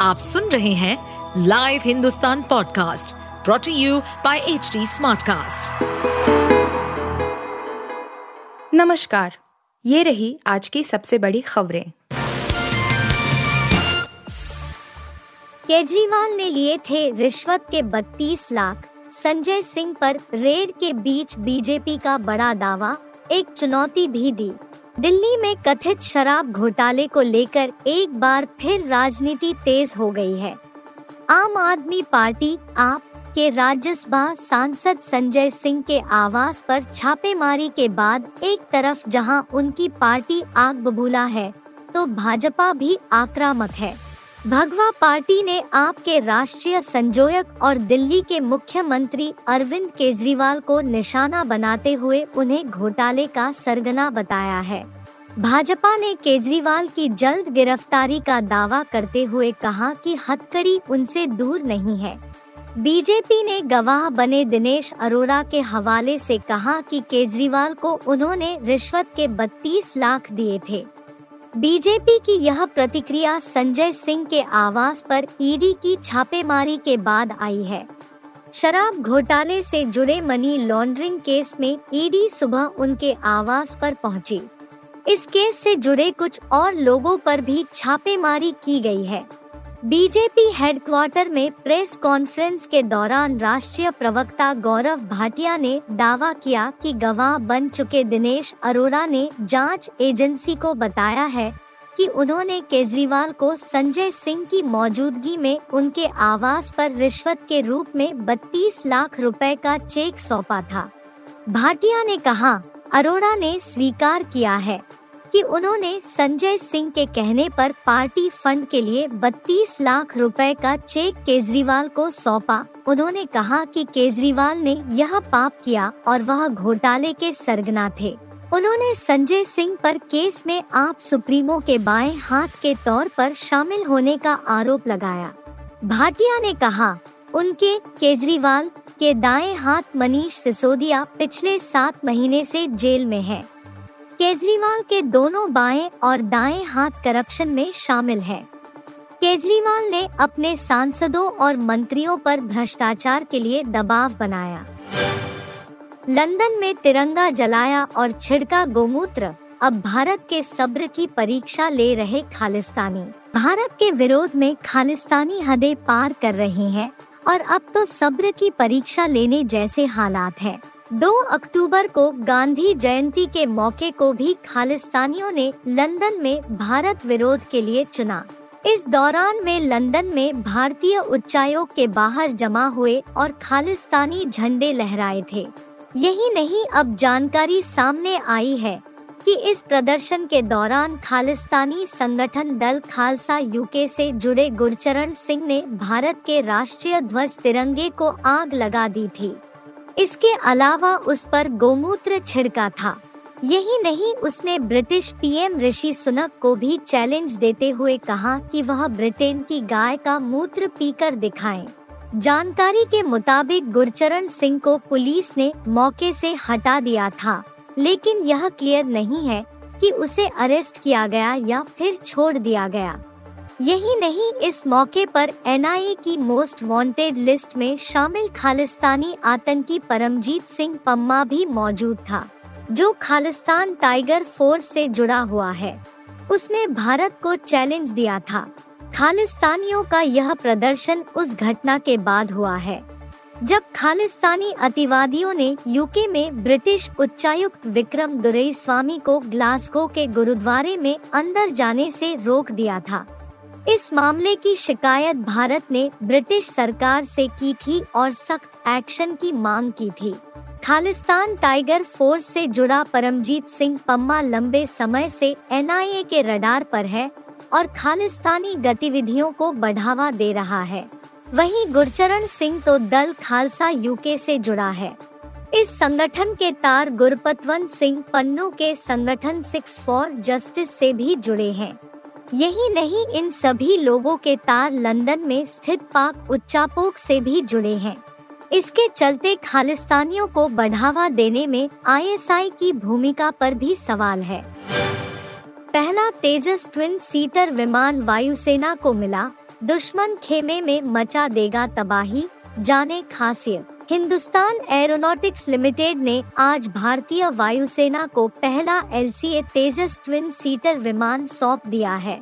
आप सुन रहे हैं live Hindustan podcast brought to you by H Smartcast. नमस्कार ये रही आज की सबसे बड़ी खबरें। केजरीवाल ने लिए थे रिश्वत के 32 लाख। संजय सिंह पर रेड के बीच बीजेपी का बड़ा दावा एक चुनौती भी दी। दिल्ली में कथित शराब घोटाले को लेकर एक बार फिर राजनीति तेज हो गई है। आम आदमी पार्टी, आप, के राज्यसभा सांसद संजय सिंह के आवास पर छापेमारी के बाद एक तरफ़ जहाँ उनकी पार्टी आग बबूला है तो भाजपा भी आक्रामक है। भगवा पार्टी ने आपके राष्ट्रीय संजोयक और दिल्ली के मुख्यमंत्री अरविंद केजरीवाल को निशाना बनाते हुए उन्हें घोटाले का सरगना बताया है। भाजपा ने केजरीवाल की जल्द गिरफ्तारी का दावा करते हुए कहा कि हथकड़ी उनसे दूर नहीं है। बीजेपी ने गवाह बने दिनेश अरोड़ा के हवाले से कहा कि केजरीवाल को उन्होंने रिश्वत के 32 लाख दिए थे। बीजेपी की यह प्रतिक्रिया संजय सिंह के आवास पर ईडी की छापेमारी के बाद आई है शराब घोटाले से जुड़े मनी लॉन्ड्रिंग केस में ईडी सुबह उनके आवास पर पहुँची। इस केस से जुड़े कुछ और लोगों पर भी छापेमारी की गई है बीजेपी हेडक्वार्टर में प्रेस कॉन्फ्रेंस के दौरान राष्ट्रीय प्रवक्ता गौरव भाटिया ने दावा किया कि गवाह बन चुके दिनेश अरोड़ा ने जाँच एजेंसी को बताया है कि उन्होंने केजरीवाल को संजय सिंह की मौजूदगी में उनके आवास पर रिश्वत के रूप में 32 लाख रुपए का चेक सौंपा था। भाटिया ने कहा, अरोड़ा ने स्वीकार किया है। कि उन्होंने संजय सिंह के कहने पर पार्टी फंड के लिए 32 लाख रुपए का चेक केजरीवाल को सौंपा। उन्होंने कहा कि केजरीवाल ने यह पाप किया और वह घोटाले के सरगना थे। उन्होंने संजय सिंह पर केस में आप सुप्रीमो के बाएँ हाथ के तौर पर शामिल होने का आरोप लगाया। भाटिया ने कहा, उनके, केजरीवाल, के दाएँ हाथ मनीष सिसोदिया पिछले सात महीने से जेल में है। केजरीवाल के दोनों बाएँ और दाएँ हाथ करप्शन में शामिल हैं। केजरीवाल ने अपने सांसदों और मंत्रियों पर भ्रष्टाचार के लिए दबाव बनाया लंदन में तिरंगा जलाया और छिड़का गोमूत्र अब भारत के सब्र की परीक्षा ले रहे खालिस्तानी भारत के विरोध में खालिस्तानी हदें पार कर रहे हैं और अब तो सब्र की परीक्षा लेने जैसे हालात हैं। 2 अक्टूबर को गांधी जयंती के मौके को भी खालिस्तानियों ने लंदन में भारत विरोध के लिए चुना। इस दौरान वे लंदन में भारतीय उच्चायोग के बाहर जमा हुए और खालिस्तानी झंडे लहराए थे। यही नहीं, अब जानकारी सामने आई है कि इस प्रदर्शन के दौरान खालिस्तानी संगठन दल खालसा यूके से जुड़े गुरचरण सिंह ने भारत के राष्ट्रीय ध्वज तिरंगे को आग लगा दी थी। इसके अलावा उस पर गोमूत्र छिड़का था यही नहीं, उसने ब्रिटिश पीएम ऋषि सुनक को भी चैलेंज देते हुए कहा कि वह ब्रिटेन की गाय का मूत्र पीकर दिखाएँ। जानकारी के मुताबिक गुरचरण सिंह को पुलिस ने मौके से हटा दिया था, लेकिन यह क्लियर नहीं है कि उसे अरेस्ट किया गया या फिर छोड़ दिया गया यही नहीं, इस मौके पर एनआईए की मोस्ट वांटेड लिस्ट में शामिल खालिस्तानी आतंकी परमजीत सिंह पम्मा भी मौजूद था, जो खालिस्तान टाइगर फोर्स से जुड़ा हुआ है। उसने भारत को चैलेंज दिया था। खालिस्तानियों का यह प्रदर्शन उस घटना के बाद हुआ है, जब खालिस्तानी अतिवादियों ने यूके में ब्रिटिश उच्चायुक्त विक्रम दुरई स्वामी को ग्लासगो के गुरुद्वारे में अंदर जाने से रोक दिया था। इस मामले की शिकायत भारत ने ब्रिटिश सरकार से की थी और सख्त एक्शन की मांग की थी। खालिस्तान टाइगर फोर्स से जुड़ा परमजीत सिंह पम्मा लंबे समय से एनआईए के रडार पर है और खालिस्तानी गतिविधियों को बढ़ावा दे रहा है। वहीं गुरचरण सिंह तो दल खालसा यूके से जुड़ा है। इस संगठन के तार गुरपतवंत सिंह पन्नू के संगठन सिक्स फॉर जस्टिस से भी जुड़े हैं। यही नहीं, इन सभी लोगों के तार लंदन में स्थित पाक उच्चापोक से भी जुड़े हैं। इसके चलते खालिस्तानियों को बढ़ावा देने में आईएसआई की भूमिका पर भी सवाल है। पहला तेजस ट्विन सीटर विमान वायुसेना को मिला, दुश्मन खेमे में मचा देगा तबाही, जाने खासियत। हिंदुस्तान एरोनॉटिक्स लिमिटेड ने आज भारतीय वायुसेना को पहला एलसीए तेजस ट्विन सीटर विमान सौंप दिया है।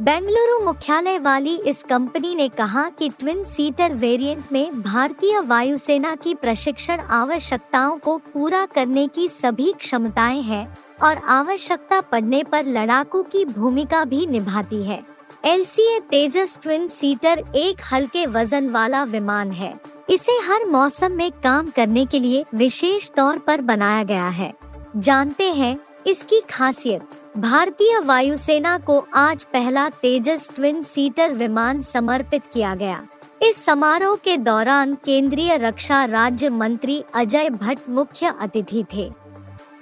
बेंगलुरु मुख्यालय वाली इस कंपनी ने कहा कि ट्विन सीटर वेरिएंट में भारतीय वायुसेना की प्रशिक्षण आवश्यकताओं को पूरा करने की सभी क्षमताएँ हैं और आवश्यकता पड़ने पर लड़ाकू की भूमिका भी निभाती है। एलसीए तेजस ट्विन सीटर एक हल्के वज़न वाला विमान है। इसे हर मौसम में काम करने के लिए विशेष तौर पर बनाया गया है। जानते हैं इसकी खासियत, भारतीय वायुसेना को आज पहला तेजस ट्विन सीटर विमान समर्पित किया गया। इस समारोह के दौरान केंद्रीय रक्षा राज्य मंत्री अजय भट्ट मुख्य अतिथि थे।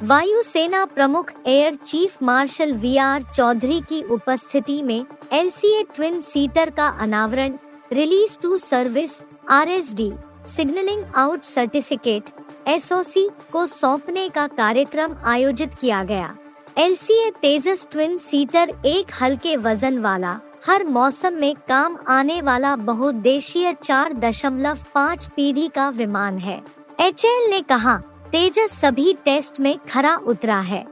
वायुसेना प्रमुख air chief marshal V R Chaudhary की उपस्थिति में एलसीए ट्विन सीटर का अनावरण release to service R S D signalling out certificate S O C को सौंपने का कार्यक्रम आयोजित किया गया। L C A Tejas twin seater एक हल्के वज़न वाला, हर मौसम में काम आने वाला बहुद्देशीय चार दशमलव पाँच पीढ़ी का विमान है। एच एल ने कहा, तेजस सभी टेस्ट में खरा उतरा है।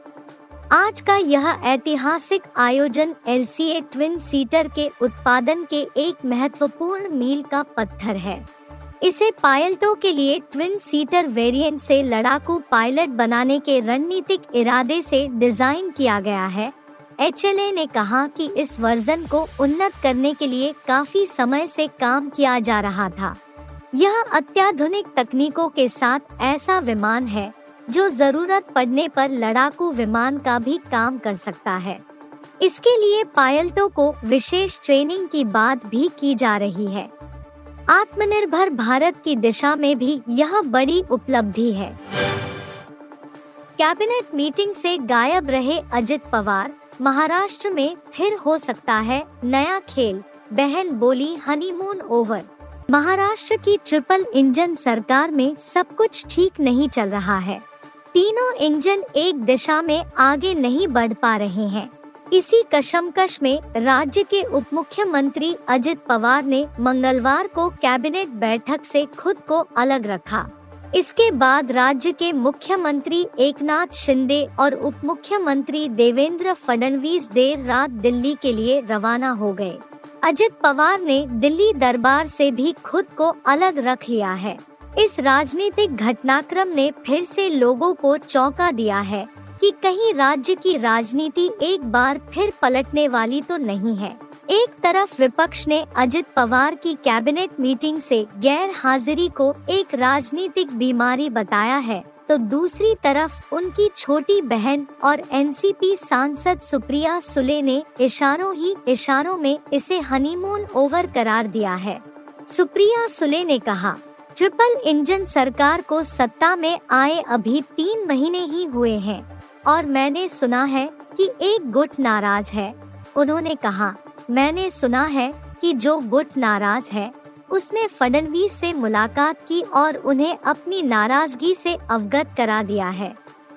आज का यह ऐतिहासिक आयोजन एलसीए ट्विन सीटर के उत्पादन के एक महत्वपूर्ण मील का पत्थर है। इसे पायलटों के लिए ट्विन सीटर वेरिएंट से लड़ाकू पायलट बनाने के रणनीतिक इरादे से डिज़ाइन किया गया है। एचएलए ने कहा कि इस वर्जन को उन्नत करने के लिए काफ़ी समय से काम किया जा रहा था। यह अत्याधुनिक तकनीकों के साथ ऐसा विमान है जो ज़रूरत पड़ने पर लड़ाकू विमान का भी काम कर सकता है। इसके लिए पायलटों को विशेष ट्रेनिंग की बात भी की जा रही है। आत्मनिर्भर भारत की दिशा में भी यह बड़ी उपलब्धि है। कैबिनेट मीटिंग से गायब रहे अजित पवार, महाराष्ट्र में फिर हो सकता है नया खेल, बहन बोली हनीमून ओवर। महाराष्ट्र की ट्रिपल इंजन सरकार में सब कुछ ठीक नहीं चल रहा है। तीनों इंजन एक दिशा में आगे नहीं बढ़ पा रहे हैं। इसी कशमकश में राज्य के उप मुख्यमंत्री अजित पवार ने मंगलवार को कैबिनेट बैठक से खुद को अलग रखा। इसके बाद राज्य के मुख्यमंत्री एकनाथ शिंदे और उप मुख्यमंत्री देवेंद्र फडणवीस देर रात दिल्ली के लिए रवाना हो गए। अजित पवार ने दिल्ली दरबार से भी खुद को अलग रख लिया है। इस राजनीतिक घटनाक्रम ने फिर से लोगों को चौंका दिया है कि कहीं राज्य की राजनीति एक बार फिर पलटने वाली तो नहीं है। एक तरफ़ विपक्ष ने अजित पवार की कैबिनेट मीटिंग से गैर हाजिरी को एक राजनीतिक बीमारी बताया है तो दूसरी तरफ़ उनकी छोटी बहन और एनसीपी सांसद सुप्रिया सुले ने इशारों ही इशारों में इसे हनीमून ओवर करार दिया है। सुप्रिया सुले ने कहा ट्रिपल इंजन सरकार को सत्ता में आए अभी तीन महीने ही हुए हैं और मैंने सुना है कि एक गुट नाराज़ है उन्होंने कहा, मैंने सुना है कि जो गुट नाराज़ है, उसने फडनवीस से मुलाकात की और उन्हें अपनी नाराज़गी से अवगत करा दिया है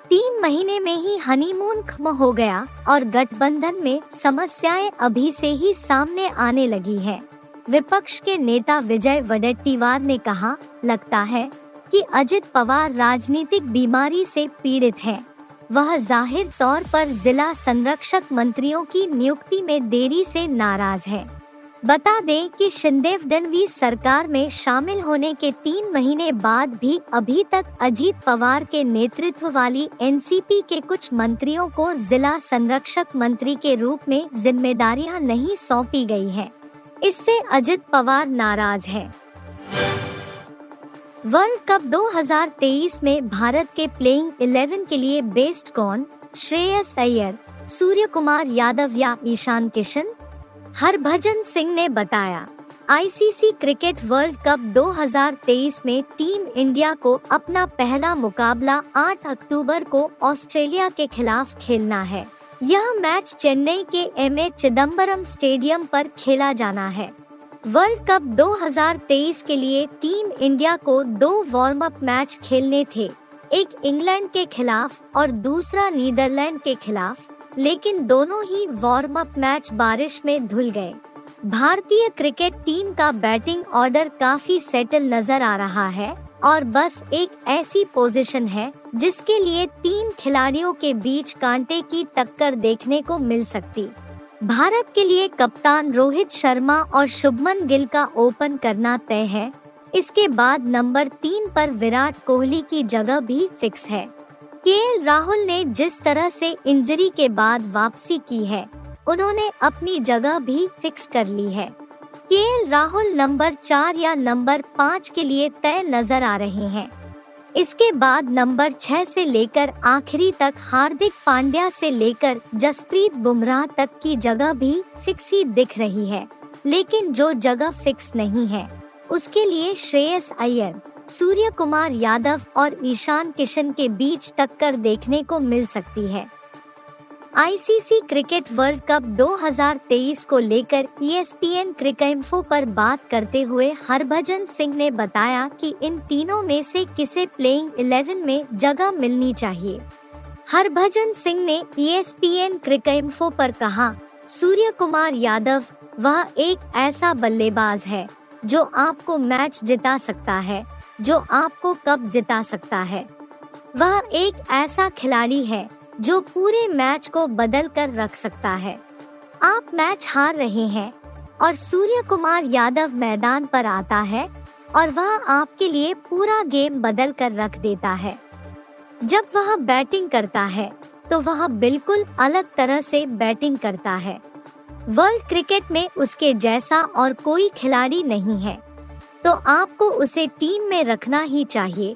तीन महीने में ही हनीमून खत्म हो गया और गठबंधन में समस्याएँ अभी से ही सामने आने लगी हैं। विपक्ष के नेता विजय वडेट्टीवार ने कहा, लगता है कि अजित पवार राजनीतिक बीमारी से पीड़ित हैं। वह ज़ाहिर तौर पर जिला संरक्षक मंत्रियों की नियुक्ति में देरी से नाराज़ है बता दें कि शिंदेव फडणवीस सरकार में शामिल होने के तीन महीने बाद भी अभी तक अजीत पवार के नेतृत्व वाली एनसीपी के कुछ मंत्रियों को जिला संरक्षक मंत्री के रूप में जिम्मेदारियाँ नहीं सौंपी गई हैं। इससे अजित पवार नाराज़ है। वर्ल्ड कप 2023 में भारत के प्लेइंग 11 के लिए बेस्ट कौन? श्रेयस अय्यर सूर्य कुमार यादव या ईशान किशन? हरभजन सिंह ने बताया आईसीसी क्रिकेट वर्ल्ड कप 2023 में टीम इंडिया को अपना पहला मुकाबला 8 अक्टूबर को ऑस्ट्रेलिया के खिलाफ खेलना है। यह मैच चेन्नई के एम ए चिदम्बरम स्टेडियम पर खेला जाना है। वर्ल्ड कप 2023 के लिए टीम इंडिया को दो वार्म अप मैच खेलने थे, एक इंग्लैंड के खिलाफ और दूसरा नीदरलैंड के खिलाफ, लेकिन दोनों ही वार्म अप मैच बारिश में धुल गए। भारतीय क्रिकेट टीम का बैटिंग ऑर्डर काफ़ी सेटल नज़र आ रहा है और बस एक ऐसी पोजीशन है जिसके लिए तीन खिलाड़ियों के बीच कांटे की टक्कर देखने को मिल सकती। भारत के लिए कप्तान रोहित शर्मा और शुभमन गिल का ओपन करना तय है। इसके बाद नंबर तीन पर विराट कोहली की जगह भी फिक्स है। के राहुल ने जिस तरह से इंजरी के बाद वापसी की है, उन्होंने अपनी जगह भी फिक्स कर ली है। के राहुल नंबर चार या नंबर पाँच के लिए तय नज़र आ रहे हैं। इसके बाद नंबर छह से लेकर आखिरी तक हार्दिक पांड्या से लेकर जसप्रीत बुमराह तक की जगह भी फिक्स ही दिख रही है। लेकिन जो जगह फिक्स नहीं है, उसके लिए श्रेयस अय्यर, सूर्य कुमार यादव और ईशान किशन के बीच टक्कर देखने को मिल सकती है। आईसीसी क्रिकेट वर्ल्ड कप 2023 को लेकर ईएसपीएन क्रिकेइंफो पर बात करते हुए हरभजन सिंह ने बताया कि इन तीनों में से किसे प्लेइंग 11 में जगह मिलनी चाहिए। हरभजन सिंह ने ईएसपीएन क्रिकेइंफो पर कहा, सूर्य कुमार यादव, वह एक ऐसा बल्लेबाज है, जो आपको मैच जिता सकता है, जो आपको कप जिता सकता है। वह एक ऐसा खिलाड़ी है जो पूरे मैच को बदल कर रख सकता है। आप मैच हार रहे हैं और सूर्य कुमार यादव मैदान पर आता है और वह आपके लिए पूरा गेम बदल कर रख देता है। जब वह बैटिंग करता है तो वह बिल्कुल अलग तरह से बैटिंग करता है। वर्ल्ड क्रिकेट में उसके जैसा और कोई खिलाड़ी नहीं है तो आपको उसे टीम में रखना ही चाहिए।